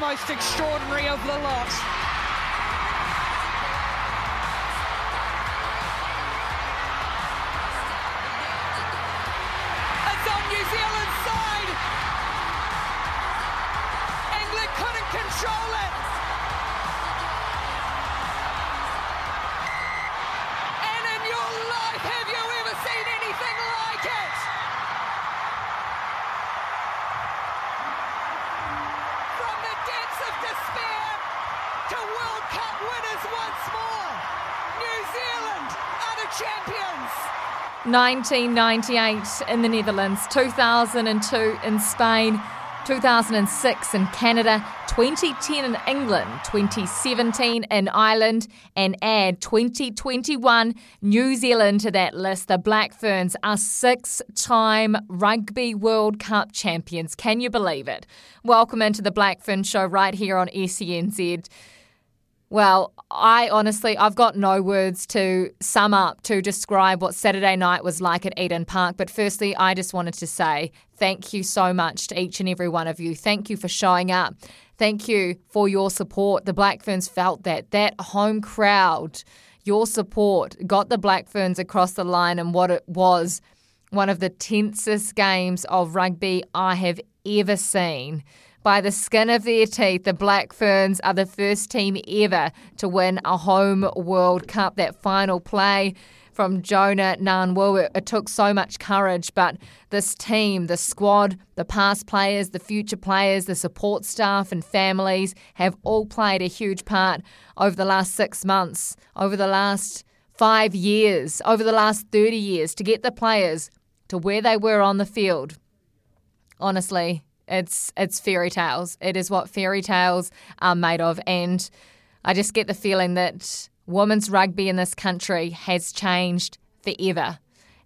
Most extraordinary of the lot. Champions. 1998 in the Netherlands, 2002 in Spain, 2006 in Canada, 2010 in England, 2017 in Ireland, and add 2021 New Zealand to that list. The Black Ferns are six time Rugby World Cup champions. Can you believe it? Welcome into the Black Fern Show right here on SENZ. Well, I honestly, I've got no words to sum up to describe what Saturday night was like at Eden Park. But firstly, I just wanted to say thank you so much to each and every one of you. Thank you for showing up. Thank you for your support. The Black Ferns felt that. That home crowd, your support got the Black Ferns across the line and what it was one of the tensest games of rugby I have ever seen. By the skin of their teeth, the Black Ferns are the first team ever to win a home World Cup. That final play from Joanah Ngan-Woo, it, it took so much courage, but this team, the squad, the past players, the future players, the support staff and families have all played a huge part over the last six months, over the last five years, over the last 30 years to get the players to where they were on the field. Honestly, it's it's fairy tales. It is what fairy tales are made of, and I just get the feeling that women's rugby in this country has changed forever.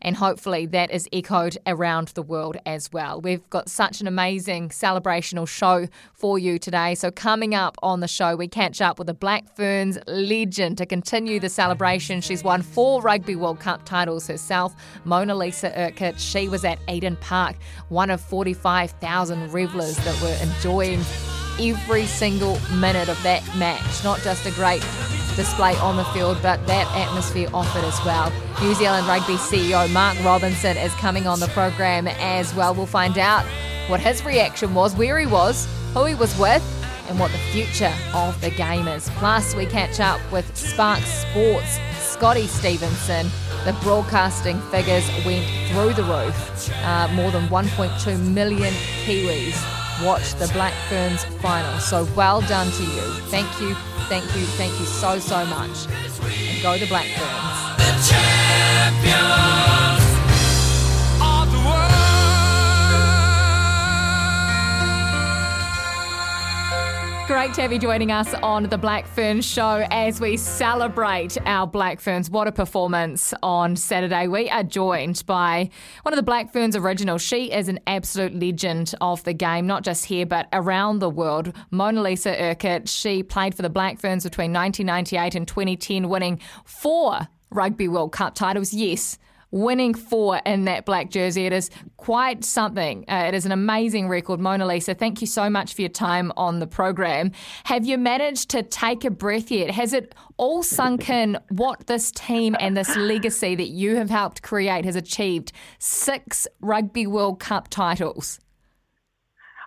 And hopefully that is echoed around the world as well. We've got such an amazing celebrational show for you today. So, coming up on the show, we catch up with the Black Ferns legend to continue the celebration. She's won four Rugby World Cup titles herself. Monalisa Urquhart, she was at Eden Park, one of 45,000 revellers that were enjoying every single minute of that match. Not just a great display on the field, but that atmosphere offered as well. New Zealand Rugby CEO Mark Robinson is coming on the program as well. We'll find out what his reaction was, where he was, who he was with, and what the future of the game is. Plus, we catch up with Spark Sports, Scotty Stevenson. The broadcasting figures went through the roof. Uh, more than 1.2 million Kiwis watched the Black Ferns final. So well done to you. Thank you, thank you, thank you so, so much. And go to Black Ferns. Great to have you joining us on the Black Ferns show as we celebrate our Black Ferns. What a performance on Saturday. We are joined by one of the Black Ferns originals. She is an absolute legend of the game, not just here, but around the world. Monalisa Urquhart. She played for the Black Ferns between 1998 and 2010, winning four Rugby World Cup titles. Yes, winning four in that black jersey. It is quite something. Uh, it is an amazing record. Monalisa, thank you so much for your time on the program. Have you managed to take a breath yet? Has it all sunk in what this team and this legacy that you have helped create has achieved? Six Rugby World Cup titles.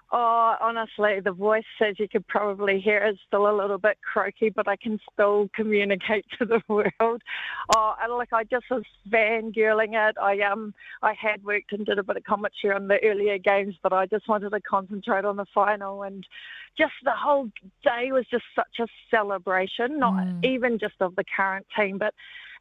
Oh, honestly, the voice, as you could probably hear, is still a little bit croaky, but I can still communicate to the world. Oh, and like I just was fangirling it. I um, I had worked and did a bit of commentary on the earlier games, but I just wanted to concentrate on the final and just the whole day was just such a celebration, not Mm. even just of the current team, but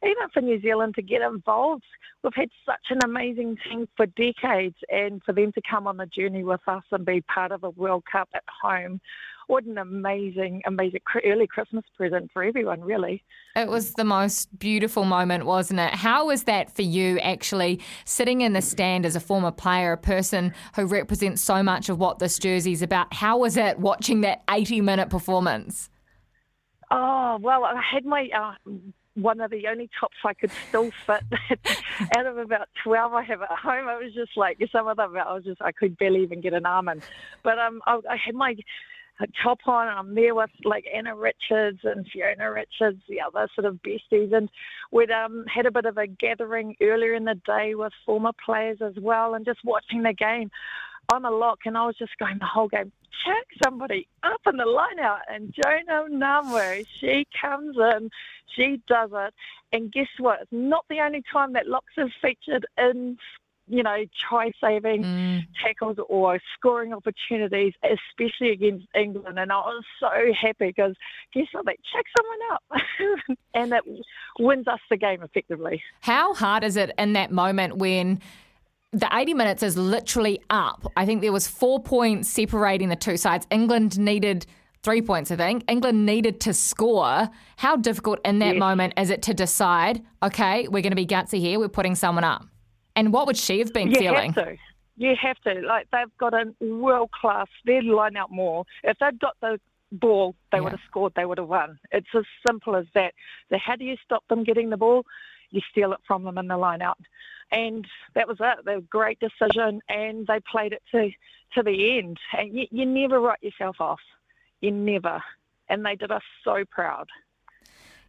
even for New Zealand to get involved. We've had such an amazing team for decades, and for them to come on the journey with us and be part of a World Cup at home what an amazing, amazing early Christmas present for everyone, really. It was the most beautiful moment, wasn't it? How was that for you, actually, sitting in the stand as a former player, a person who represents so much of what this jersey is about? How was it watching that 80 minute performance? Oh, well, I had my. Uh, one of the only tops I could still fit out of about 12 I have at home. I was just like, some of them, I was just, I could barely even get an arm in. But um, I, I had my top on. And I'm there with like Anna Richards and Fiona Richards, the other sort of besties, and we'd um, had a bit of a gathering earlier in the day with former players as well, and just watching the game. I'm a lock, and I was just going the whole game. Check somebody up in the line out, and Joanah Ngan-Woo, she comes in, she does it, and guess what? It's not the only time that Locks has featured in you know, try saving mm. tackles or scoring opportunities, especially against England. And I was so happy because guess what? They check someone up and it wins us the game effectively. How hard is it in that moment when the 80 minutes is literally up. I think there was four points separating the two sides. England needed three points, I think. England needed to score. How difficult in that yes. moment is it to decide, okay, we're going to be gutsy here, we're putting someone up? And what would she have been you feeling? Have to. You have to. Like, they've got a world class, they'd line out more. If they'd got the ball, they yeah. would have scored, they would have won. It's as simple as that. So, how do you stop them getting the ball? You steal it from them in the line out and that was it. The great decision, and they played it to to the end. And you, you never write yourself off. You never. And they did us so proud.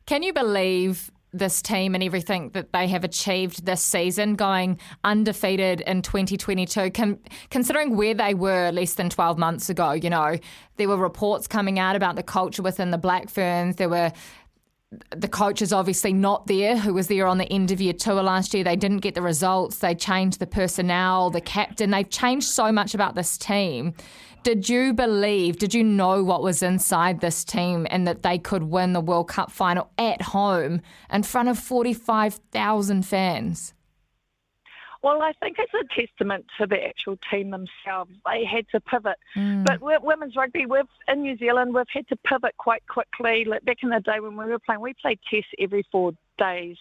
Can you believe this team and everything that they have achieved this season, going undefeated in 2022, con- considering where they were less than 12 months ago. You know, there were reports coming out about the culture within the Black Ferns. There were the coach is obviously not there, who was there on the end of year tour last year. They didn't get the results. They changed the personnel, the captain. They've changed so much about this team. Did you believe, did you know what was inside this team and that they could win the World Cup final at home in front of 45,000 fans? Well, I think it's a testament to the actual team themselves. They had to pivot. Mm. But women's rugby, we've in New Zealand, we've had to pivot quite quickly. Like back in the day when we were playing, we played tests every four days.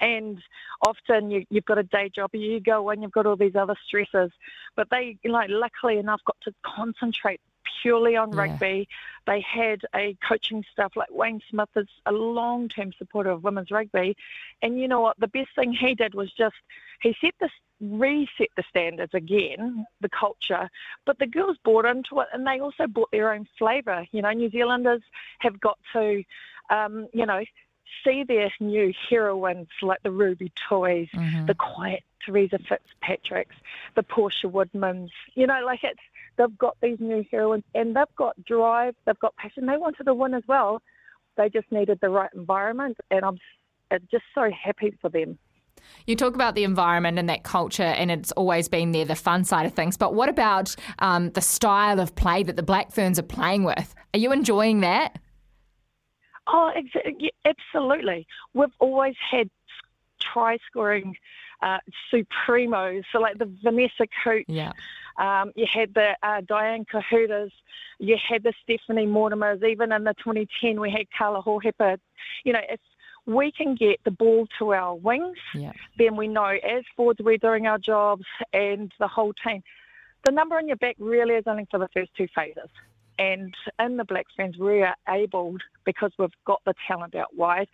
And often you, you've got a day job, you go and you've got all these other stresses. But they, like, luckily enough, got to concentrate purely on yeah. rugby. They had a coaching staff like Wayne Smith is a long term supporter of women's rugby. And you know what? The best thing he did was just he set this reset the standards again, the culture, but the girls bought into it and they also brought their own flavour. You know, New Zealanders have got to, um, you know, see their new heroines like the Ruby Tuis, mm-hmm. the quiet Theresa Fitzpatricks, the Portia Woodmans. You know, like it's they've got these new heroines and they've got drive, they've got passion. They wanted to win as well. They just needed the right environment, and I'm just so happy for them. You talk about the environment and that culture, and it's always been there, the fun side of things. But what about um, the style of play that the Black Ferns are playing with? Are you enjoying that? Oh, absolutely. We've always had try scoring uh, supremos, so like the Vanessa Coote. Yeah. Um, you had the uh, Diane Kahutas, you had the Stephanie Mortimers, even in the 2010 we had Carla Hohepa. You know, if we can get the ball to our wings, yeah. then we know as forwards we're doing our jobs and the whole team. The number on your back really is only for the first two phases. And in the Black Ferns, we are able, because we've got the talent out wide,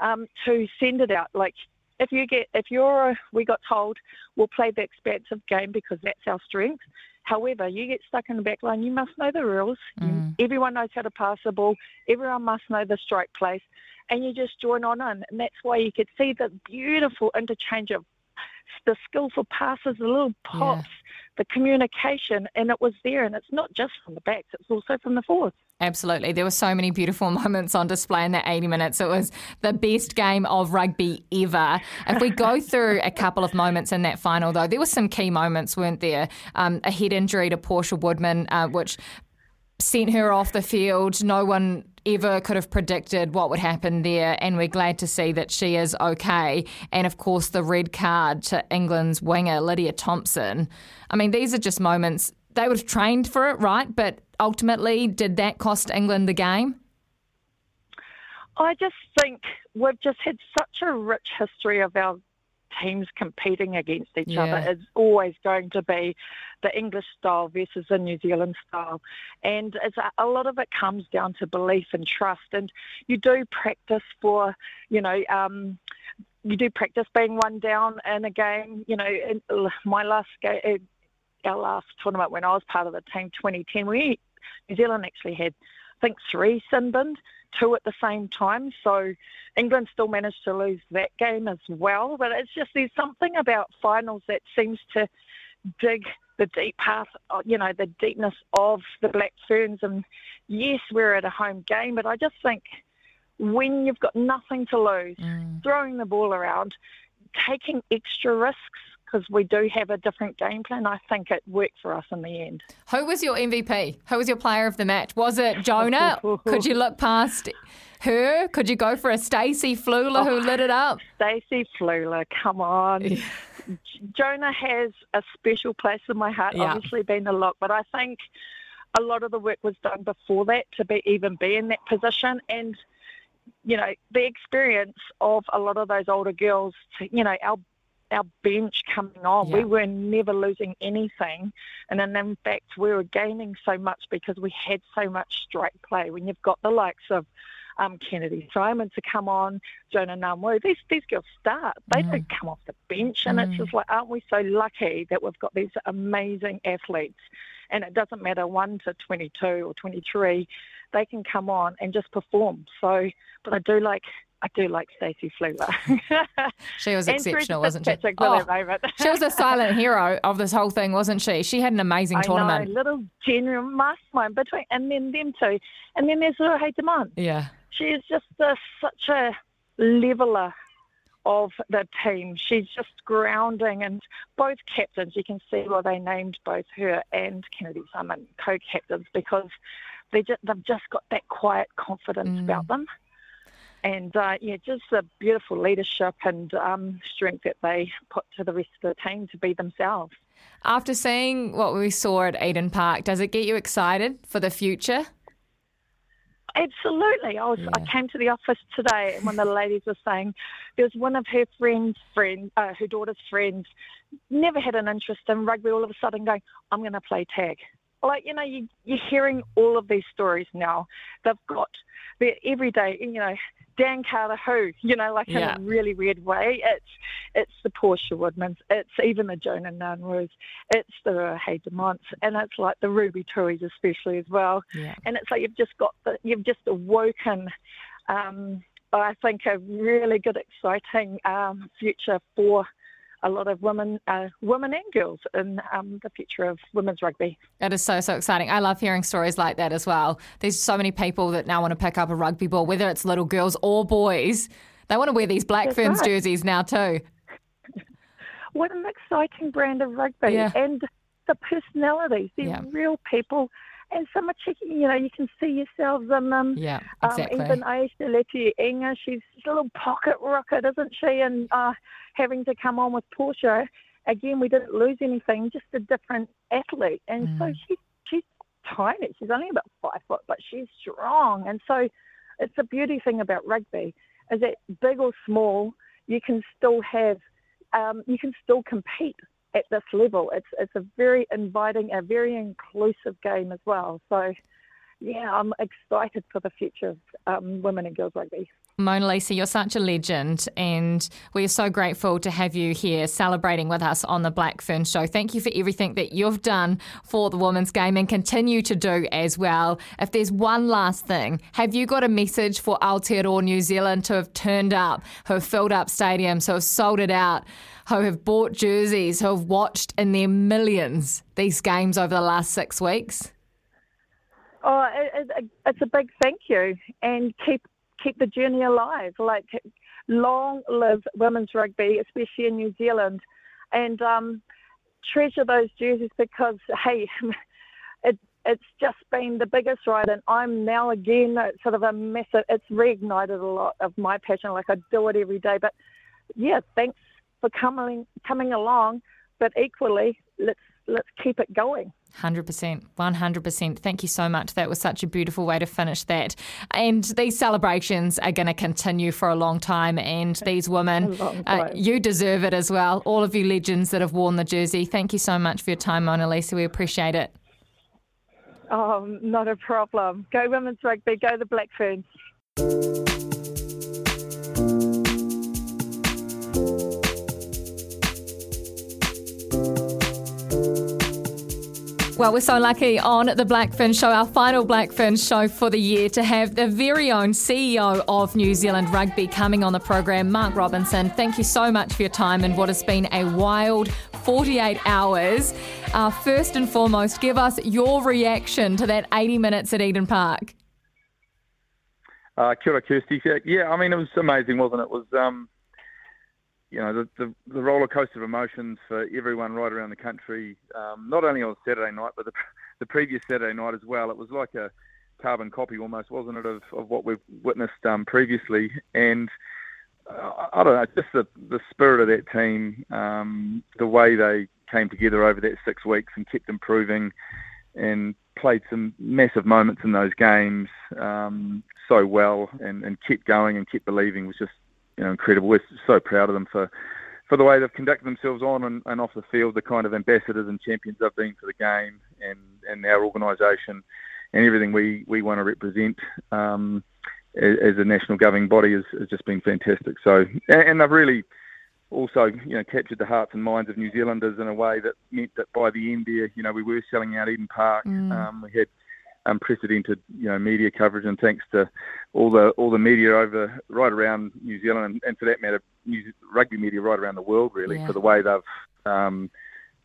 um, to send it out. Like if you get if you're we got told we'll play the expansive game because that's our strength. However, you get stuck in the back line, you must know the rules. Mm. Everyone knows how to pass the ball. Everyone must know the strike place, and you just join on in. And that's why you could see the beautiful interchange of the skillful passes, the little pops, yeah. the communication, and it was there. And it's not just from the backs; it's also from the forwards. Absolutely. There were so many beautiful moments on display in that 80 minutes. It was the best game of rugby ever. If we go through a couple of moments in that final, though, there were some key moments, weren't there? Um, a head injury to Portia Woodman, uh, which sent her off the field. No one ever could have predicted what would happen there, and we're glad to see that she is okay. And of course, the red card to England's winger, Lydia Thompson. I mean, these are just moments they would have trained for it, right? But ultimately, did that cost England the game? I just think we've just had such a rich history of our teams competing against each Yeah. other. is always going to be the English style versus the New Zealand style. And it's a, a lot of it comes down to belief and trust. And you do practice for, you know, um, you do practice being one down in a game. You know, in my last game, our last tournament when I was part of the team, 2010, we New Zealand actually had, I think, three sin bins, two at the same time. So England still managed to lose that game as well. But it's just there's something about finals that seems to dig the deep path, uh, you know, the deepness of the Black Ferns. And yes, we're at a home game, but I just think when you've got nothing to lose, throwing the ball around, taking extra risks, because we do have a different game plan, I think it worked for us in the end. Who was your MVP? Who was your player of the match? Was it Jonah? Could you look past her? Could you go for a Stacey Fluhler who oh, lit it up? Stacey Fluhler, come on. Jonah has a special place in my heart, Yeah. obviously being a lock, but I think a lot of the work was done before that to be even be in that position and you know, the experience of a lot of those older girls, you know, our our bench coming on, Yeah. we were never losing anything. And then in fact, we were gaining so much because we had so much strike play. When you've got the likes of um, Kennedy Simon to come on, Joanah Ngan-Woo, these, these girls start. They don't come off the bench. And it's just like, aren't we so lucky that we've got these amazing athletes? And it doesn't matter 1 to 22 or 23, they can come on and just perform. So, but I do like. I do like Stacey Fluhler. She was exceptional, wasn't she? Oh, she was a silent hero of this whole thing, wasn't she? She had an amazing I tournament. know, little genuine mastermind between, and then them two, and then there's little Hay Yeah. She is just a, such a leveler of the team. She's just grounding, and both captains, you can see why they named both her and Kennedy Simon co-captains because they just, they've just got that quiet confidence mm. about them. And uh, yeah, just the beautiful leadership and um, strength that they put to the rest of the team to be themselves. After seeing what we saw at Eden Park, does it get you excited for the future? Absolutely. I was. I came to the office today, and one of the ladies was saying there was one of her friends' friend, uh, her daughter's friends, never had an interest in rugby. All of a sudden, going, "I'm going to play tag." Like you know, you, you're hearing all of these stories now. They've got their everyday. You know, Dan Carter, who you know, like Yeah. in a really weird way. It's it's the Portia Woodmans. It's even the Joanah Ngan-Woos. It's the Hay Demants, and it's like the Ruby Tuis especially as well Yeah. and it's like you've just got the, you've just awoken. Um, I think a really good, exciting um, future for a lot of women, uh, women and girls in um, the future of women's rugby. It is so, so exciting. I love hearing stories like that as well. There's so many people that now want to pick up a rugby ball, whether it's little girls or boys. They want to wear these Black That's Ferns right. jerseys now too. What an exciting brand of rugby, Yeah. and the personalities. They're Yeah. real people, and some are checking. You know, you can see yourselves in them. Yeah, Um, exactly. even Ayesha Leti-I'iga, she's a little pocket rocket, isn't she? And uh, having to come on with Portia, again, we didn't lose anything, just a different athlete. And so Mm. she, she's tiny. She's only about five foot, but she's strong. And so it's the beauty thing about rugby is that big or small, you can still have, um, you can still compete at this level. It's it's a very inviting, a very inclusive game as well. So yeah, I'm excited for the future of um, women and girls rugby. Monalisa, you're such a legend, and we are so grateful to have you here celebrating with us on the Black Fern Show. Thank you for everything that you've done for the women's game and continue to do as well. If there's one last thing, have you got a message for Aotearoa New Zealand to have turned up, who have filled up stadiums, who have sold it out, who have bought jerseys, who have watched in their millions these games over the last six weeks? Oh, it, it, it's a big thank you, and keep keep the journey alive. Like, long live women's rugby, especially in New Zealand, and um, treasure those jerseys because hey, it it's just been the biggest ride, and I'm now again uh, sort of a massive. It's reignited a lot of my passion. Like I do it every day, but yeah, thanks for coming coming along. But equally, let's let's keep it going. 100%. 100%. Thank you so much. That was such a beautiful way to finish that. And these celebrations are going to continue for a long time. And these women, uh, you deserve it as well. All of you legends that have worn the jersey, thank you so much for your time, Monalisa. We appreciate it. Oh, not a problem. Go women's rugby, go the Black Ferns. Well, we're so lucky on the Black Fern Show, our final Black Fern Show for the year, to have the very own CEO of New Zealand Rugby coming on the program, Mark Robinson. Thank you so much for your time and what has been a wild 48 hours. Uh, first and foremost, give us your reaction to that 80 minutes at Eden Park. Uh, Kirsty. Yeah, I mean, it was amazing, wasn't it? It was, um, you know, the, the, the roller coaster of emotions for everyone right around the country, um, not only on Saturday night, but the, the previous Saturday night as well. It was like a carbon copy almost, wasn't it, of, of what we've witnessed um, previously. And uh, I don't know, just the, the spirit of that team, um, the way they came together over that six weeks and kept improving and played some massive moments in those games um, so well and, and kept going and kept believing was just you know, incredible. We're so proud of them for for the way they've conducted themselves on and, and off the field, the kind of ambassadors and champions they've been for the game and, and our organisation and everything we, we want to represent um, as, a national governing body has, has, just been fantastic. So, and they've really also, you know, captured the hearts and minds of New Zealanders in a way that meant that by the end there, you know, we were selling out Eden Park. Mm. Um, we had unprecedented, you know, media coverage, and thanks to all the all the media over right around New Zealand, and, and for that matter, New, rugby media right around the world, really, yeah. for the way they've um,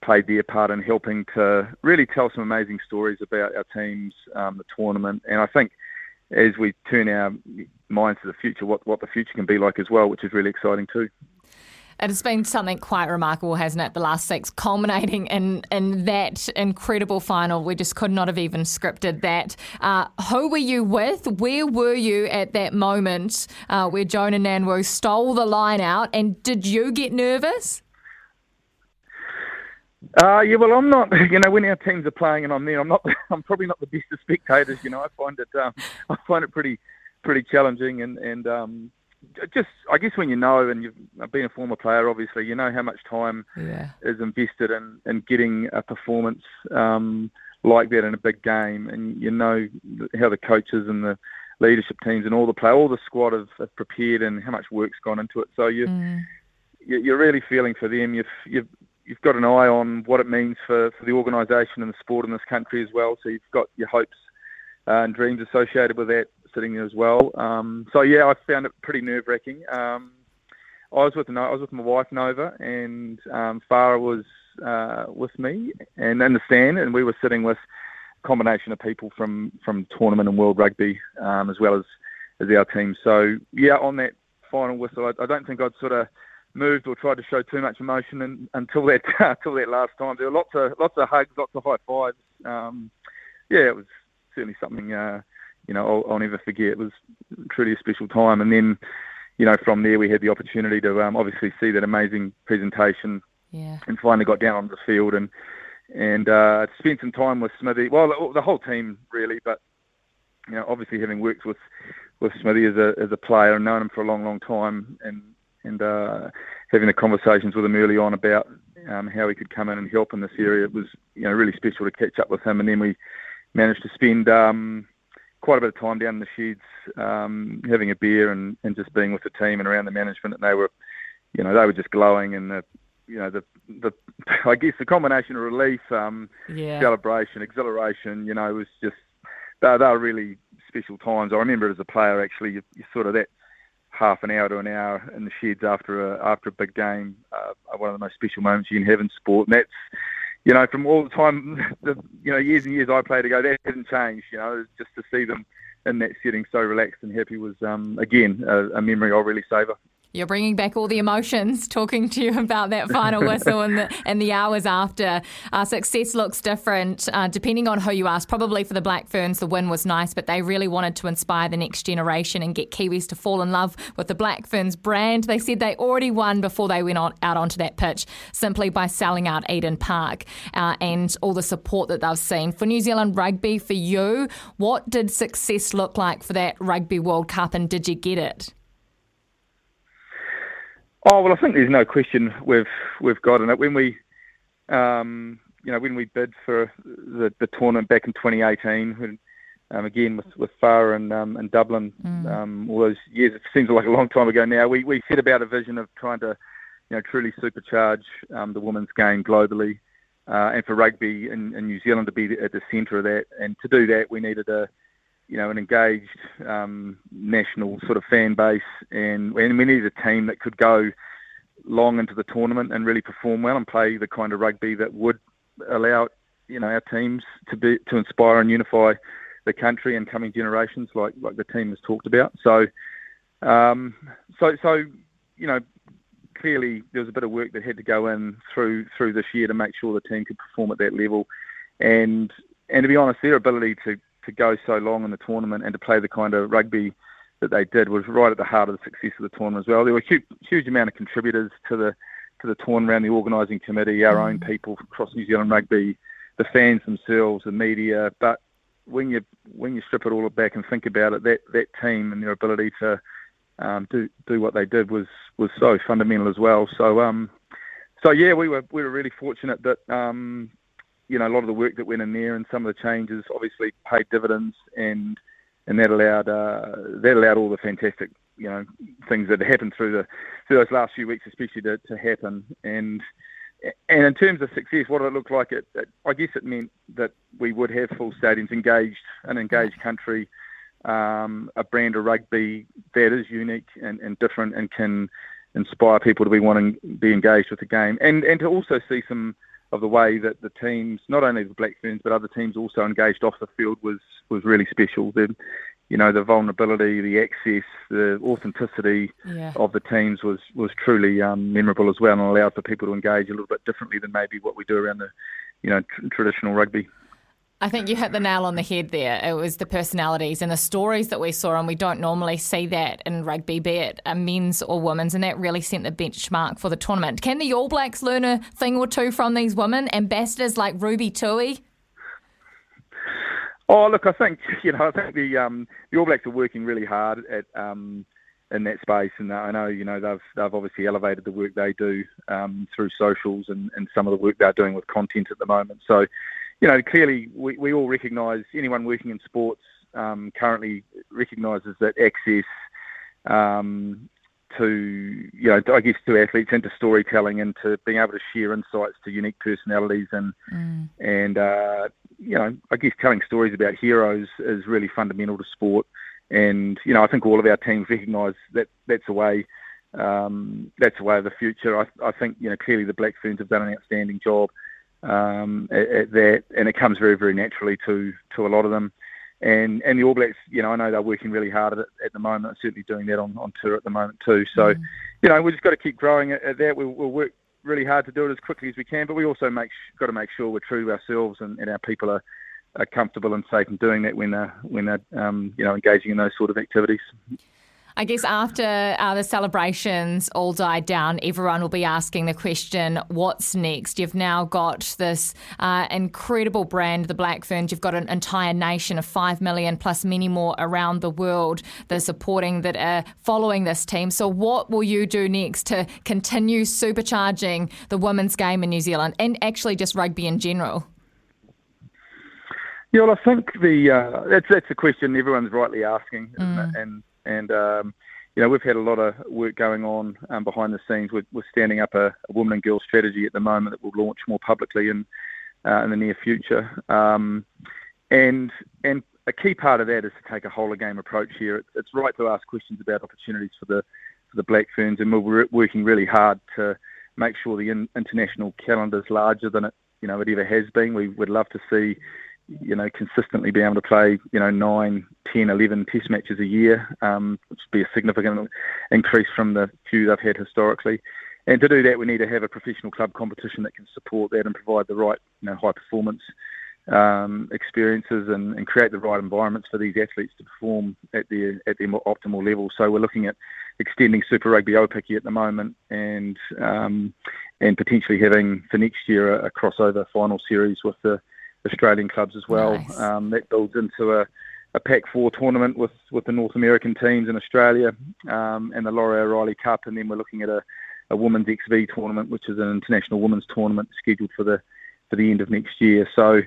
played their part in helping to really tell some amazing stories about our teams, um, the tournament, and I think as we turn our minds to the future, what what the future can be like as well, which is really exciting too. It has been something quite remarkable, hasn't it? The last six, culminating in in that incredible final. We just could not have even scripted that. Uh, who were you with? Where were you at that moment uh, where Joanah Ngan-Woo stole the line out? And did you get nervous? Uh, yeah, well, I'm not. You know, when our teams are playing and I'm there, I'm not. I'm probably not the best of spectators. You know, I find it. Um, I find it pretty, pretty challenging, and and um, just I guess when you know and you've been a former player, obviously you know how much time yeah. is invested in, in getting a performance um, like that in a big game, and you know how the coaches and the leadership teams and all the play, all the squad have, have prepared and how much work's gone into it. So you mm. you're really feeling for them. You've you've you've got an eye on what it means for, for the organisation and the sport in this country as well. So you've got your hopes uh, and dreams associated with that sitting there as well. Um, so yeah, I found it pretty nerve wracking. Um, I was with I was with my wife Nova, and um, Farah was uh, with me and in the stand, and we were sitting with a combination of people from from tournament and world rugby um, as well as as our team. So yeah, on that final whistle, I, I don't think I'd sort of moved or tried to show too much emotion in, until that until that last time. There were lots of lots of hugs, lots of high fives. Um, yeah, it was certainly something. Uh, you know, I'll, I'll, never forget. It was truly a special time. And then, you know, from there we had the opportunity to um, obviously see that amazing presentation, yeah. and finally got down on the field and and uh, spent some time with Smithy. Well, the, the whole team really, but you know, obviously having worked with with Smithy as a as a player and known him for a long, long time, and and uh, having the conversations with him early on about um, how he could come in and help in this area, it was you know really special to catch up with him. And then we managed to spend um, quite a bit of time down in the sheds, um, having a beer and, and just being with the team and around the management. And they were, you know, they were just glowing and the, you know, the the I guess the combination of relief, um, yeah. celebration, exhilaration, you know, was just they, they were really special times. I remember as a player actually, you, you sort of that half an hour to an hour in the sheds after a after a big game, uh, one of the most special moments you can have in sport. And that's you know, from all the time, the, you know, years and years I played ago, that hasn't changed. You know, just to see them in that setting so relaxed and happy was, um, again, a, a memory I'll really savour. You're bringing back all the emotions talking to you about that final whistle and the, and the hours after. Uh, success looks different uh, depending on who you ask. Probably for the Black Ferns, the win was nice, but they really wanted to inspire the next generation and get Kiwis to fall in love with the Black Ferns brand. They said they already won before they went on, out onto that pitch simply by selling out Eden Park uh, and all the support that they've seen. For New Zealand rugby, for you, what did success look like for that Rugby World Cup and did you get it? Oh well, I think there's no question we've we've gotten it when we, um, you know, when we bid for the, the tournament back in 2018, when, um, again with with Farah and um, and Dublin, mm. um, all those years. It seems like a long time ago now. We we set about a vision of trying to, you know, truly supercharge um, the women's game globally, uh, and for rugby in, in New Zealand to be at the centre of that. And to do that, we needed a you know, an engaged um, national sort of fan base, and, and we needed a team that could go long into the tournament and really perform well and play the kind of rugby that would allow, you know, our teams to be to inspire and unify the country and coming generations, like like the team has talked about. So, um, so so you know, clearly there was a bit of work that had to go in through through this year to make sure the team could perform at that level, and and to be honest, their ability to to go so long in the tournament and to play the kind of rugby that they did was right at the heart of the success of the tournament as well. There were a huge, huge amount of contributors to the to the tournament around the organising committee, our mm. own people across New Zealand rugby, the fans themselves, the media. But when you when you strip it all back and think about it, that that team and their ability to um, do do what they did was was so fundamental as well. So um, so yeah, we were we were really fortunate that um, you know, a lot of the work that went in there and some of the changes obviously paid dividends and and that allowed uh, that allowed all the fantastic you know things that happened through the through those last few weeks, especially to, to happen. And and in terms of success, what it looked like, it, it, I guess it meant that we would have full stadiums, engaged, an engaged country, um, a brand of rugby that is unique and, and different and can inspire people to be wanting be engaged with the game, and and to also see some of the way that the teams, not only the Black Ferns but other teams, also engaged off the field was was really special. The, you know, the vulnerability, the access, the authenticity yeah. of the teams was was truly um, memorable as well, and allowed for people to engage a little bit differently than maybe what we do around the, you know, tr- traditional rugby. I think you hit the nail on the head there. It was the personalities and the stories that we saw, and we don't normally see that in rugby, be it men's or women's, and that really sent the benchmark for the tournament. Can the All Blacks learn a thing or two from these women, ambassadors like Ruby Tui? Oh, look, I think you know, I think the um, the All Blacks are working really hard at um, in that space, and I know you know they've they've obviously elevated the work they do um, through socials and, and some of the work they're doing with content at the moment. So you know, clearly we, we all recognise anyone working in sports um, currently recognises that access um, to, you know, I guess to athletes and to storytelling and to being able to share insights to unique personalities and mm. and uh, you know, I guess telling stories about heroes is really fundamental to sport. And you know, I think all of our teams recognise that that's a way. Um, that's a way of the future. I, I think you know clearly the Black Ferns have done an outstanding job um, at, at that, and it comes very, very naturally to to a lot of them. And and the All Blacks, you know, I know they're working really hard at it at the moment. Certainly doing that on, on tour at the moment too. So, mm. you know, we just got to keep growing at, at that. We'll, we'll, work really hard to do it as quickly as we can, but we also make got to make sure we're true to ourselves and, and our people are, are comfortable and safe in doing that when they're when they're um, you know engaging in those sort of activities. I guess after uh, the celebrations all died down, everyone will be asking the question, what's next? You've now got this uh, incredible brand, the Black Ferns. You've got an entire nation of 5 million plus many more around the world that are supporting, that are following this team. So, what will you do next to continue supercharging the women's game in New Zealand and actually just rugby in general? Yeah, well, I think the uh, that's that's a question everyone's rightly asking, mm. and and um, you know we've had a lot of work going on um, behind the scenes. We're, we're standing up a, a, woman and girl strategy at the moment that will launch more publicly in uh, in the near future. Um, and and a key part of that is to take a whole of game approach here. It's, it's right to ask questions about opportunities for the for the Black Ferns, and we're working really hard to make sure the in, international calendar is larger than it you know it ever has been. We would love to see you know, consistently be able to play, you know, 9, 10, 11 test matches a year, um, which would be a significant increase from the few they've had historically. And to do that, we need to have a professional club competition that can support that and provide the right, you know, high performance um, experiences and, and, create the right environments for these athletes to perform at their at their optimal level. So we're looking at extending Super Rugby Aupiki at the moment, and um, and potentially having for next year a, a, crossover final series with the Australian clubs as well. Nice. Um, that builds into a, a Pac Four tournament with, with the North American teams in Australia um, and the Laurie O'Reilly Cup, and then we're looking at a, a women's XV tournament, which is an international women's tournament scheduled for the for the end of next year. So,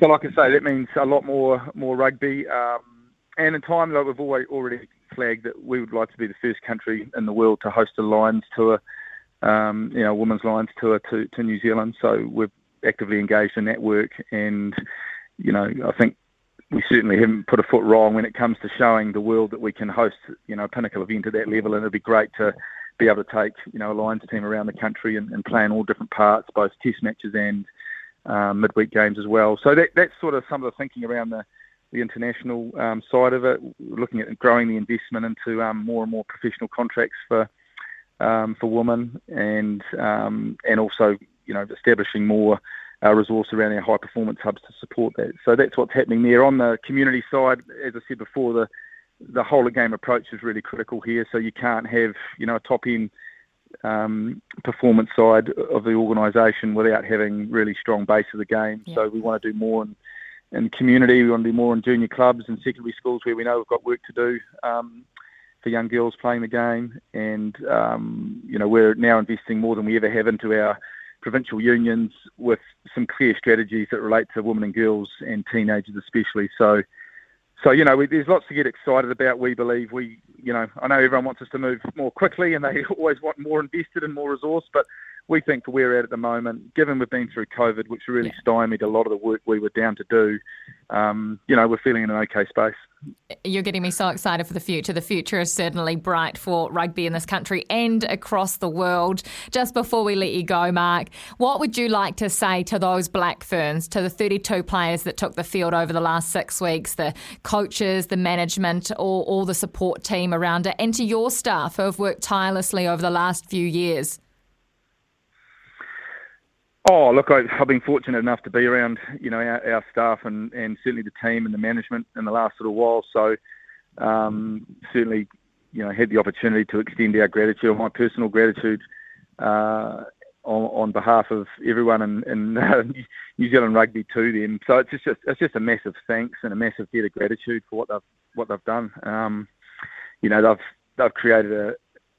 so like I say, that means a lot more more rugby. Um, and in time, like we've always already flagged that we would like to be the first country in the world to host a Lions tour, um, you know, women's Lions tour to, to New Zealand. So we're actively engaged in that work, and you know, I think we certainly haven't put a foot wrong when it comes to showing the world that we can host, you know, a pinnacle event at that level, and it'd be great to be able to take, you know, a Lions team around the country and, and play in all different parts, both Test matches and um, midweek games as well. So that, that's sort of some of the thinking around the, the international um, side of it, looking at growing the investment into um, more and more professional contracts for um, for women, and um, and also you know establishing more uh, resource around our high performance hubs to support that. So that's what's happening there. On the community side, as I said before, the the whole of game approach is really critical here. So you can't have you know a top end um, performance side of the organisation without having really strong base of the game. Yeah. So we want to do more in, in community. We want to do more in junior clubs and secondary schools where we know we've got work to do um, for young girls playing the game. And um, you know we're now investing more than we ever have into our provincial unions with some clear strategies that relate to women and girls and teenagers especially. So so you know, we, there's lots to get excited about. We believe we, you know, I know everyone wants us to move more quickly, and they always want more invested and more resource. But we think we're at at the moment, given we've been through COVID, which really yeah. stymied a lot of the work we were down to do, um, you know, we're feeling in an okay space. You're getting me so excited for the future. The future is certainly bright for rugby in this country and across the world. Just before we let you go, Mark, what would you like to say to those Black Ferns, to the 32 players that took the field over the last six weeks, the coaches, the management, all, all the support team around it, and to your staff who have worked tirelessly over the last few years? Oh, look, I, have been fortunate enough to be around, you know, our, our, staff and, and certainly the team and the management in the last little while. So, um, certainly, you know, had the opportunity to extend our gratitude, my personal gratitude, uh, on, on, behalf of everyone in, in uh, New Zealand rugby to them. So it's just it's just a massive thanks and a massive debt of gratitude for what they've what they've done. Um, you know, they've they've created a,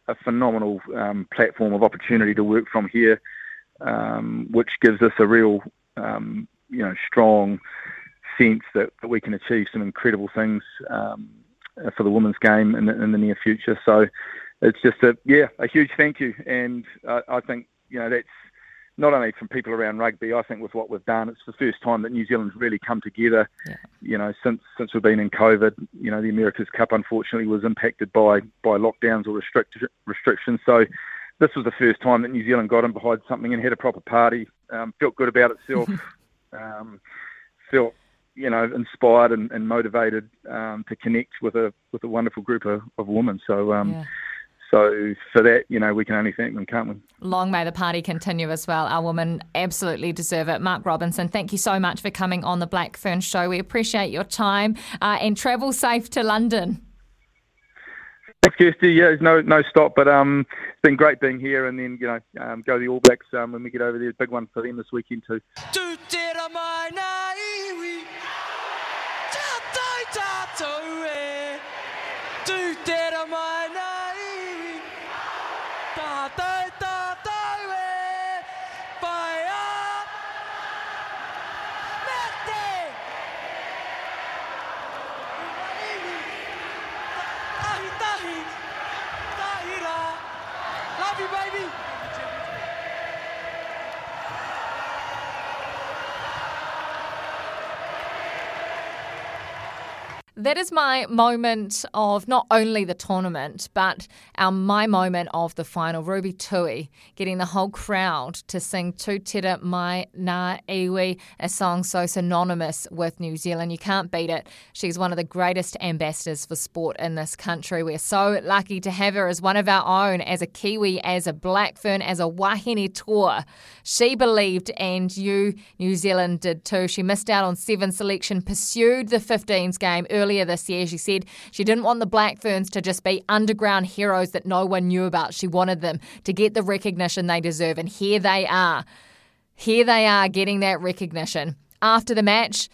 a phenomenal um, platform of opportunity to work from here um, which gives us a real, um, you know, strong sense that, that, we can achieve some incredible things um, for the women's game in the, in the, near future. So it's just a yeah, a huge thank you, and uh, I think you know that's not only from people around rugby. I think with what we've done, it's the first time that New Zealand's really come together. Yeah. You know, since since we've been in COVID. You know, the America's Cup unfortunately was impacted by by lockdowns or restrict, restrictions. So this was the first time that New Zealand got in behind something and had a proper party. Um, felt good about itself. um, felt you know inspired and, and motivated um, to connect with a with a wonderful group of, of women. So. Um, yeah. So for that, you know, we can only thank them, can't we? Long may the party continue as well. Our women absolutely deserve it. Mark Robinson, thank you so much for coming on the Black Fern Show. We appreciate your time uh, and travel safe to London. Thanks, Kirsty. Yeah, there's no no stop, but um, it's been great being here, and then you know um, go the All Blacks um, when we get over there. Big one for them this weekend too. that is my moment of not only the tournament, but our my moment of the final. Ruby Tui getting the whole crowd to sing Tutira Mai Nga Iwi, a song so synonymous with New Zealand. You can't beat it. She's one of the greatest ambassadors for sport in this country. We're so lucky to have her as one of our own, as a Kiwi, as a Black Fern, as a Wahine Toa. She believed, and you, New Zealand, did too. She missed out on seven selection, pursued the 15s game early earlier this year. She said she didn't want the Black Ferns to just be underground heroes that no one knew about. She wanted them to get the recognition they deserve. And here they are. Here they are getting that recognition. After the match,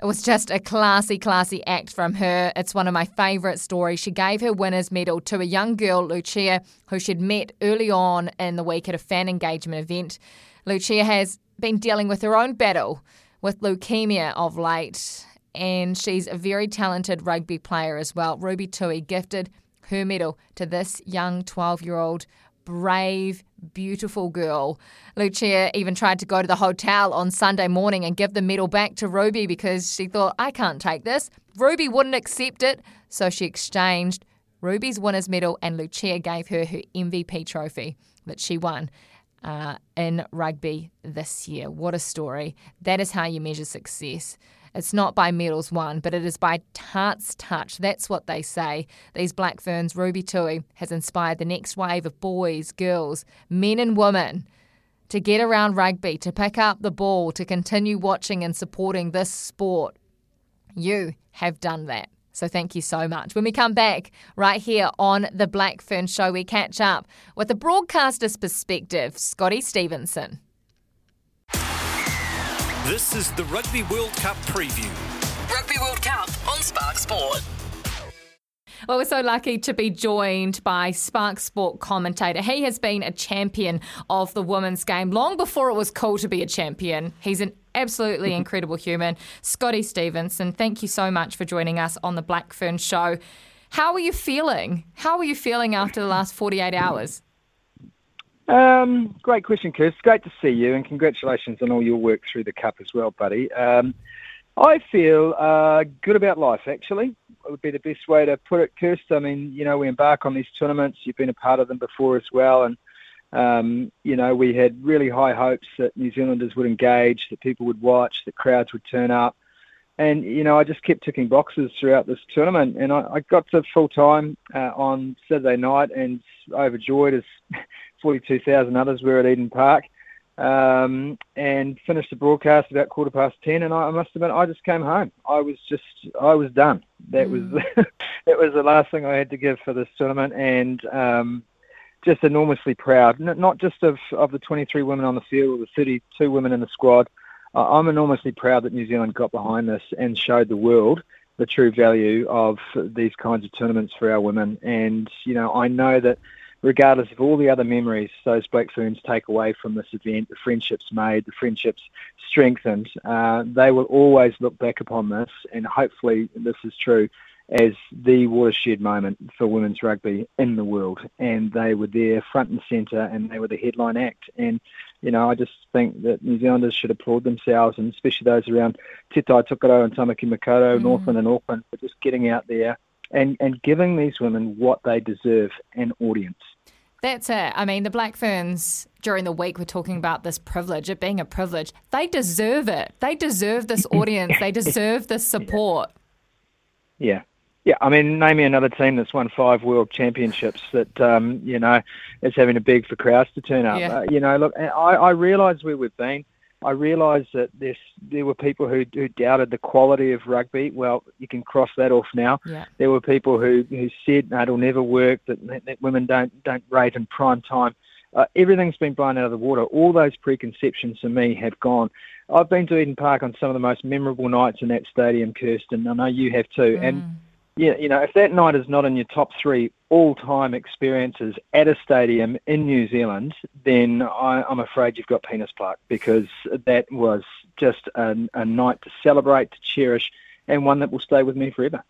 it was just a classy, classy act from her. It's one of my favourite stories. She gave her winner's medal to a young girl, Lucia, who she'd met early on in the week at a fan engagement event. Lucia has been dealing with her own battle with leukemia of late, and she's a very talented rugby player as well. Ruby Tui gifted her medal to this young 12 year old brave, beautiful girl. Lucia even tried to go to the hotel on Sunday morning and give the medal back to Ruby because she thought, I can't take this. Ruby wouldn't accept it, so she exchanged Ruby's winner's medal and Lucia gave her her MVP trophy that she won uh, in rugby this year. What a story. That is how you measure success. It's not by medals won, but it is by heart's touch. That's what they say. These Black Ferns, Ruby Tui, has inspired the next wave of boys, girls, men, and women to get around rugby, to pick up the ball, to continue watching and supporting this sport. You have done that. So thank you so much. When we come back, right here on the Black Fern Show, we catch up with the broadcaster's perspective, Scotty Stevenson. This is the Rugby World Cup preview. Rugby World Cup on Spark Sport. Well, we're so lucky to be joined by Spark Sport commentator. He has been a champion of the women's game long before it was cool to be a champion. He's an absolutely incredible human. Scotty Stevenson, thank you so much for joining us on the Black Fern Show. How are you feeling? How are you feeling after the last 48 hours? Um, great question, Chris. Great to see you, and congratulations on all your work through the Cup as well, buddy. Um, I feel uh, good about life, actually. It would be the best way to put it, Kirst. I mean, you know, we embark on these tournaments. You've been a part of them before as well, and um, you know, we had really high hopes that New Zealanders would engage, that people would watch, that crowds would turn up. And, you know, I just kept ticking boxes throughout this tournament. And I, I got to full time uh, on Saturday night and overjoyed as 42,000 others were at Eden Park. Um, and finished the broadcast about quarter past 10. And I, I, must admit, I just came home. I was just, I was done. That mm. was, that was the last thing I had to give for this tournament. And, um, just enormously proud, not just of, of the 23 women on the field, the 32 women in the squad. I'm enormously proud that New Zealand got behind this and showed the world the true value of these kinds of tournaments for our women. And, you know, I know that regardless of all the other memories those Black Ferns take away from this event, the friendships made, the friendships strengthened, uh, they will always look back upon this, and hopefully this is true, as the watershed moment for women's rugby in the world. And they were there front and centre and they were the headline act. And, you know, I just think that New Zealanders should applaud themselves and especially those around Te Tai Tokerau and Tamaki Makaurau, mm. Northland and Auckland for just getting out there and, and giving these women what they deserve an audience. That's it. I mean, the Black Ferns during the week were talking about this privilege, it being a privilege. They deserve it. They deserve this audience. they deserve this support. Yeah. Yeah, I mean, name me another team that's won five world championships that um, you know is having to beg for crowds to turn up. Yeah. Uh, you know, look, I, I realise where we've been. I realised that there's, there were people who, who doubted the quality of rugby. Well, you can cross that off now. Yeah. There were people who, who said no, it'll never work. That, that women don't don't rate in prime time. Uh, everything's been blown out of the water. All those preconceptions for me have gone. I've been to Eden Park on some of the most memorable nights in that stadium, Kirsten. I know you have too. Mm. And yeah, you know, if that night is not in your top three all-time experiences at a stadium in New Zealand, then I, am afraid you've got penis pluck because that was just a, a night to celebrate, to cherish, and one that will stay with me forever.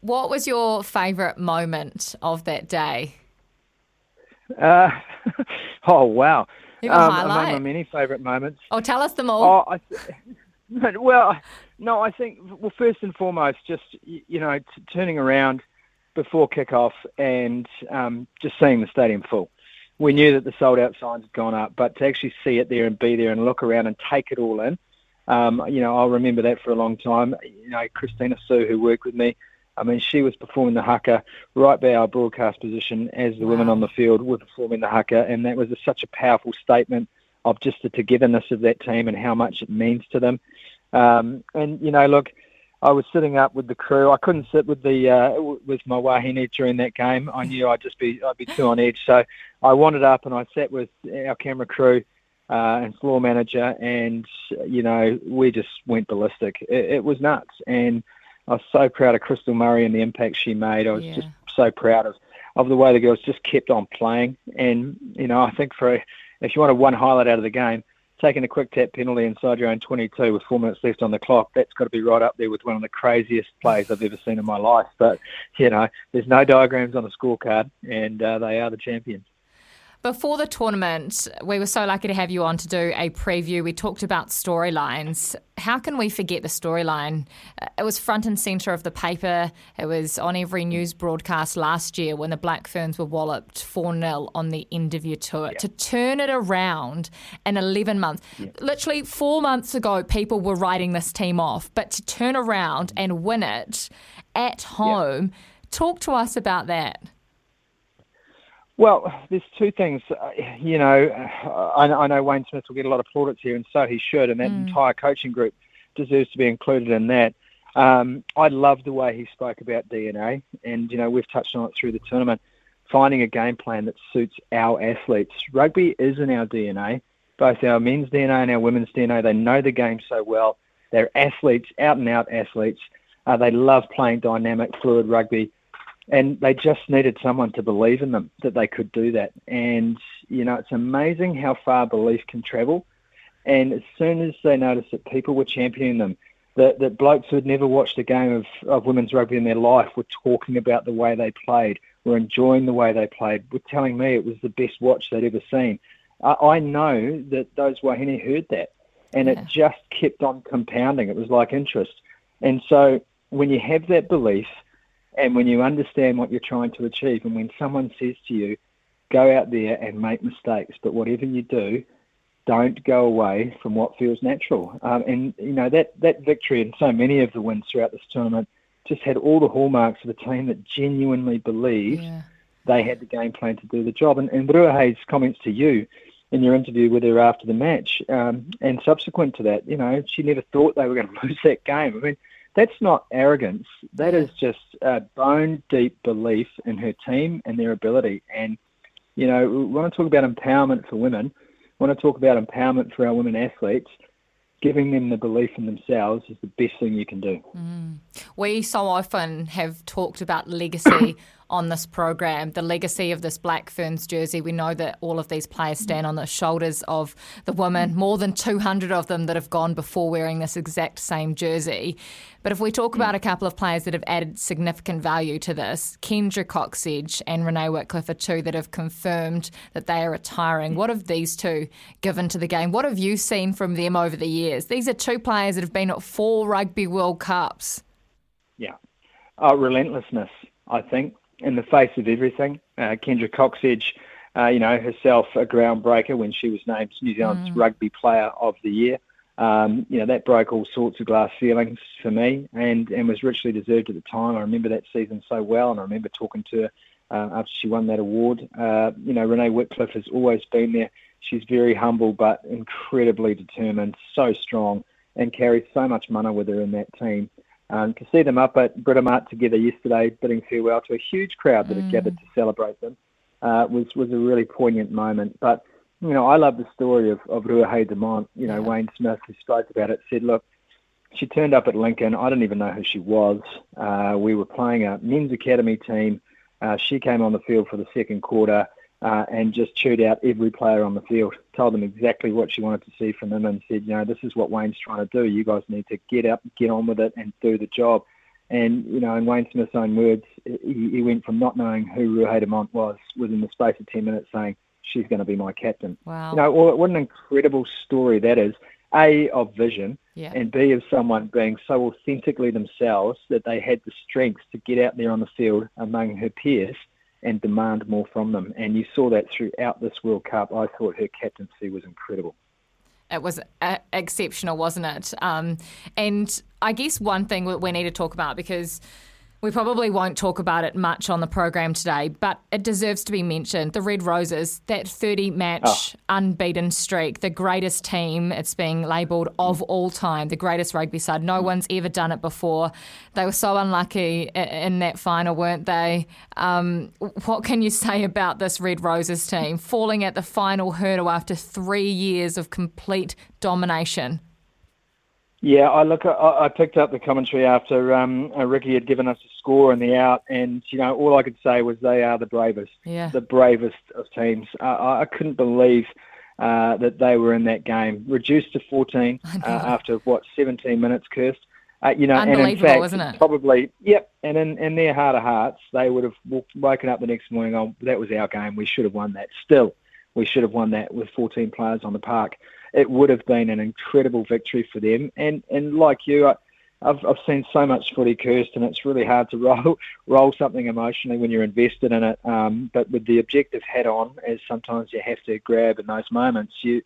What was your favourite moment of that day? Uh, oh wow! Um, Among my many favourite moments. Oh, tell us them all. Oh, I, well, no, I think well, first and foremost, just you know, t- turning around before kickoff and um, just seeing the stadium full. We knew that the sold out signs had gone up, but to actually see it there and be there and look around and take it all in, um, you know, I'll remember that for a long time. You know, Kristina Sue, who worked with me, I mean, she was performing the haka right by our broadcast position as the wow. women on the field were performing the haka, and that was a, such a powerful statement of just the togetherness of that team and how much it means to them. Um, and you know, look, I was sitting up with the crew. I couldn't sit with the uh, with my wahine during that game. I knew I'd just be I'd be too on edge. So I wandered up and I sat with our camera crew uh, and floor manager, and you know we just went ballistic. It, it, was nuts, and I was so proud of Krystal Murray and the impact she made. I was yeah. just so proud of of the way the girls just kept on playing. And you know, I think for if you wanted one highlight out of the game, taking a quick tap penalty inside your own 22 with four minutes left on the clock, that's got to be right up there with one of the craziest plays I've ever seen in my life. But, you know, there's no diagrams on the scorecard, and uh, they are the champions. Before the tournament, we were so lucky to have you on to do a preview. We talked about storylines. How can we forget the storyline? Uh, it was front and centre of the paper. It was on every news broadcast last year when the Black Ferns were walloped 4 0 on the end of your tour. Yeah. To turn it around in 11 months, yeah. literally four months ago, people were writing this team off, but to turn around and win it at home, yeah. talk to us about that. Well, there's two things. Uh, you know, I, I, know Wayne Smith will get a lot of plaudits here, and so he should, and that mm. entire coaching group deserves to be included in that. Um, I love the way he spoke about DNA, and you know we've touched on it through the tournament. Finding a game plan that suits our athletes. Rugby is in our DNA, both our men's DNA and our women's DNA. They know the game so well. They're athletes, out and out athletes. Uh, they love playing dynamic, fluid rugby and they just needed someone to believe in them that they could do that. And you know, it's amazing how far belief can travel. And as soon as they noticed that people were championing them, that, that blokes who had never watched a game of, of women's rugby in their life were talking about the way they played, were enjoying the way they played, were telling me it was the best watch they'd ever seen. I, I know that those Wahine heard that, and yeah. it just kept on compounding. It was like interest. And so when you have that belief – and when you understand what you're trying to achieve, and when someone says to you, go out there and make mistakes, but whatever you do, don't go away from what feels natural. Um, and, you know, that, that victory and so many of the wins throughout this tournament just had all the hallmarks of a team that genuinely believed yeah. they had the game plan to do the job. And, and comments to you in your interview with her after the match um, and subsequent to that, you know, she never thought they were going to lose that game. I mean, that's not arrogance. That is just a bone deep belief in her team and their ability. And, you know, we want to talk about empowerment for women. We want to talk about empowerment for our women athletes giving them the belief in themselves is the best thing you can do. Mm. We so often have talked about legacy on this program, the legacy of this Black Ferns jersey. We know that all of these players mm. stand on the shoulders of the women, mm. more than 200 of them that have gone before wearing this exact same jersey. But if we talk about mm. a couple of players that have added significant value to this, Kendra Cocksedge and Renee Wickliffe are two that have confirmed that they are retiring. What have these two given to the game? What have you seen from them over the years? These are two players that have been at four Rugby World Cups. Yeah. Uh, relentlessness, I think in the face of everything. Uh, Kendra Cocksedge, uh, you know, herself a groundbreaker when she was named New Zealand's mm. Rugby Player of the Year. Um, you know, that broke all sorts of glass ceilings for me and, and was richly deserved at the time. I remember that season so well, and I remember talking to her uh, after she won that award. Uh, you know, Renee Wickliffe has always been there. She's very humble but incredibly determined, so strong, and carries so much mana with her in that team. Um, to see them up at Britomart together yesterday, bidding farewell to a huge crowd that mm. had gathered to celebrate them, uh, was was a really poignant moment. But you know, I love the story of of Ruahei Demant. You know, yeah. Wayne Smith, who spoke about it, said, "Look, she turned up at Lincoln. I didn't even know who she was. Uh, we were playing a men's academy team. Uh, she came on the field for the second quarter." Uh, and just chewed out every player on the field. Told them exactly what she wanted to see from them, and said, you know, this is what Wayne's trying to do. You guys need to get up, get on with it, and do the job. And you know, in Wayne Smith's own words, he, he went from not knowing who Ruahei Demant was within the space of ten minutes, saying she's going to be my captain. Wow! You know, what an incredible story that is. A of vision, Yeah. and B of someone being so authentically themselves that they had the strength to get out there on the field among her peers and demand more from them. And you saw that throughout this World Cup. I thought her captaincy was incredible. It was exceptional, wasn't it? Um, and I guess one thing we need to talk about because we probably won't talk about it much on the program today, but it deserves to be mentioned. The Red Roses, that 30 match unbeaten streak, the greatest team, it's being labelled of all time, the greatest rugby side. No one's ever done it before. They were so unlucky in that final, weren't they? Um, what can you say about this Red Roses team falling at the final hurdle after three years of complete domination? Yeah, I look. I, I picked up the commentary after um, uh, Ricky had given us a score in the out, and you know all I could say was they are the bravest, Yeah. the bravest of teams. I, I couldn't believe uh, that they were in that game, reduced to 14 uh, after what 17 minutes, Kirst. Uh, you know, and in Unbelievable, fact, isn't it? Probably, yep. And in, in their heart of hearts, they would have woken up the next morning. Oh, that was our game. We should have won that. Still, we should have won that with 14 players on the park. It would have been an incredible victory for them. And and like you, I, I've I've seen so much footy Kirst, and it's really hard to roll roll something emotionally when you're invested in it. Um, but with the objective hat on, as sometimes you have to grab in those moments, you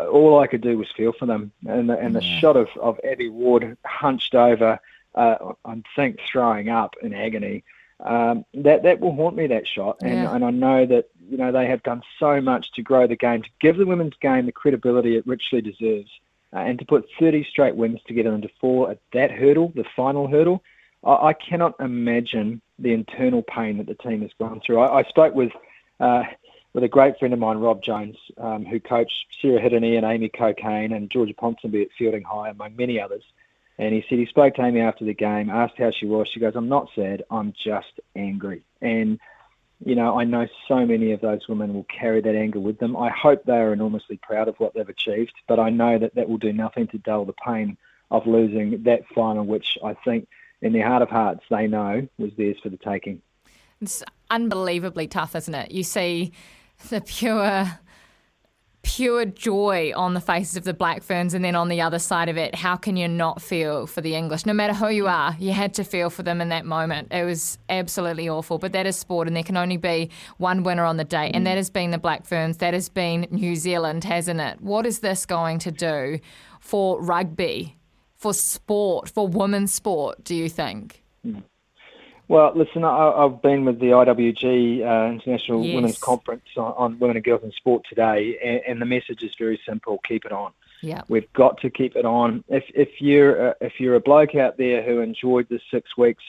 all I could do was feel for them. And the, and the shot of, of Abbie Ward hunched over, uh, I think throwing up in agony. Um, that that will haunt me. That shot, and Yeah. and I know that you know they have done so much to grow the game, to give the women's game the credibility it richly deserves, uh, and to put 30 straight wins together and four at that hurdle, the final hurdle. I, I cannot imagine the internal pain that the team has gone through. I, I spoke with uh, with a great friend of mine, Rob Jones, um, who coached Sarah Hiddeny and Amy Cokayne and Georgia Ponsonby at Feilding High, among many others. And he said he spoke to Amy after the game, asked how she was. She goes, I'm not sad, I'm just angry. And, you know, I know so many of those women will carry that anger with them. I hope they are enormously proud of what they've achieved, but I know that that will do nothing to dull the pain of losing that final, which I think in their heart of hearts they know was theirs for the taking. It's unbelievably tough, isn't it? You see the pure pure joy on the faces of the Black Ferns and then on the other side of it, how can you not feel for the English? No matter who you are, you had to feel for them in that moment. It was absolutely awful. But that is sport and there can only be one winner on the day, and mm. that has been the Black Ferns, that has been New Zealand, hasn't it? What is this going to do for rugby, for sport, for women's sport, do you think? Mm. Well, listen, I, I've been with the IWG uh, International Yes. Women's Conference on, on Women and Girls in Sport today, and, and the message is very simple: keep it on. Yeah. We've got to keep it on. If if you're a, if you're a bloke out there who enjoyed the six weeks,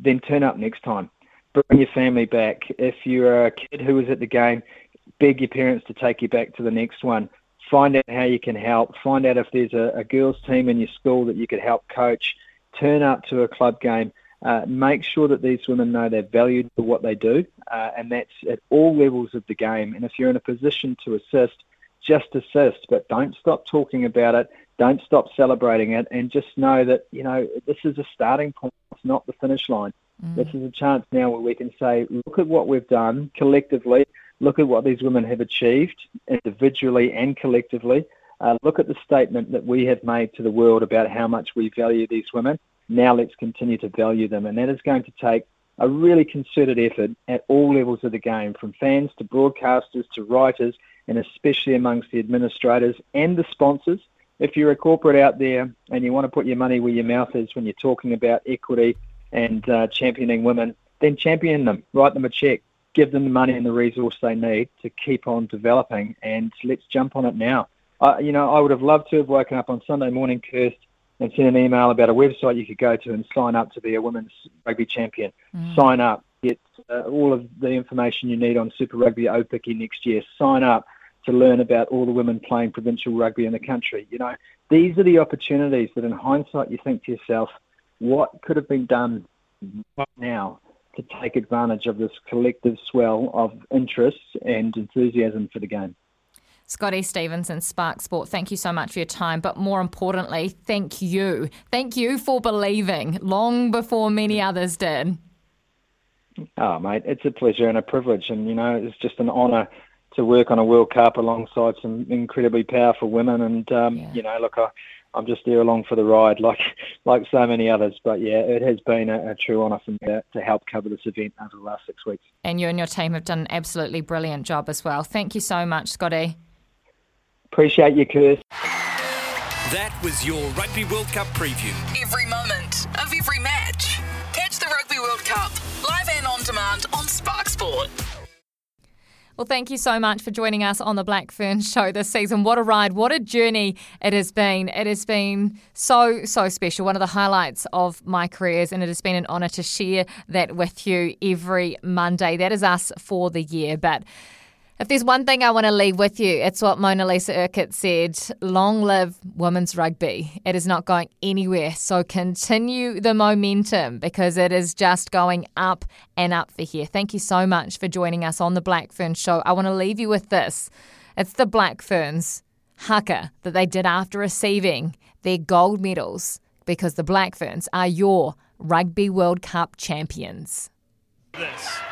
then turn up next time. Bring your family back. If you're a kid who was at the game, beg your parents to take you back to the next one. Find out how you can help. Find out if there's a, a girls' team in your school that you could help coach. Turn up to a club game. Uh, make sure that these women know they're valued for what they do, uh, and that's at all levels of the game. And if you're in a position to assist, just assist, but don't stop talking about it. Don't stop celebrating it, and just know that you know this is a starting point. It's not the finish line. This is a chance now where we can say, look at what we've done collectively. Look at what these women have achieved individually and collectively. Uh, look at the statement that we have made to the world about how much we value these women. Now let's continue to value them, and that is going to take a really concerted effort at all levels of the game, from fans to broadcasters to writers, and especially amongst the administrators and the sponsors. If you're a corporate out there and you want to put your money where your mouth is when you're talking about equity and uh, championing women, then champion them, write them a check, give them the money and the resource they need to keep on developing, and let's jump on it now. You know, I would have loved to have woken up on Sunday morning, Kirst, and sent an email about a website you could go to and sign up to be a women's rugby champion. Sign up, get uh, all of the information you need on Super Rugby Aupiki next year. Sign up to learn about all the women playing provincial rugby in the country. You know, these are the opportunities that, in hindsight, you think to yourself, what could have been done right now to take advantage of this collective swell of interests and enthusiasm for the game. Scotty Stevenson, Spark Sport, thank you so much for your time. But more importantly, thank you. Thank you for believing long before many others did. Oh, mate, it's a pleasure and a privilege, and you know, it's just an honour to work on a World Cup alongside some incredibly powerful women. And um, Yeah. you know, look, I, I'm just there along for the ride, like like so many others. But yeah, it has been a, a true honour for me to, to help cover this event over the last six weeks. And you and your team have done an absolutely brilliant job as well. Thank you so much, Scotty. Appreciate you, Kirst. That was your Rugby World Cup preview. Every moment of every match. Catch the Rugby World Cup live and on demand on Spark Sport. Well, thank you so much for joining us on the Black Fern Show this season. What a ride, what a journey it has been. It has been so, so special. One of the highlights of my careers, and it has been an honour to share that with you every Monday. That is us for the year. But if there's one thing I want to leave with you, it's what Monalisa Urquhart said long live women's rugby. It is not going anywhere. So continue the momentum because it is just going up and up for here. Thank you so much for joining us on the Black Fern Show. I want to leave you with this it's the Black Ferns haka that they did after receiving their gold medals because the Black Ferns are your Rugby World Cup champions. This.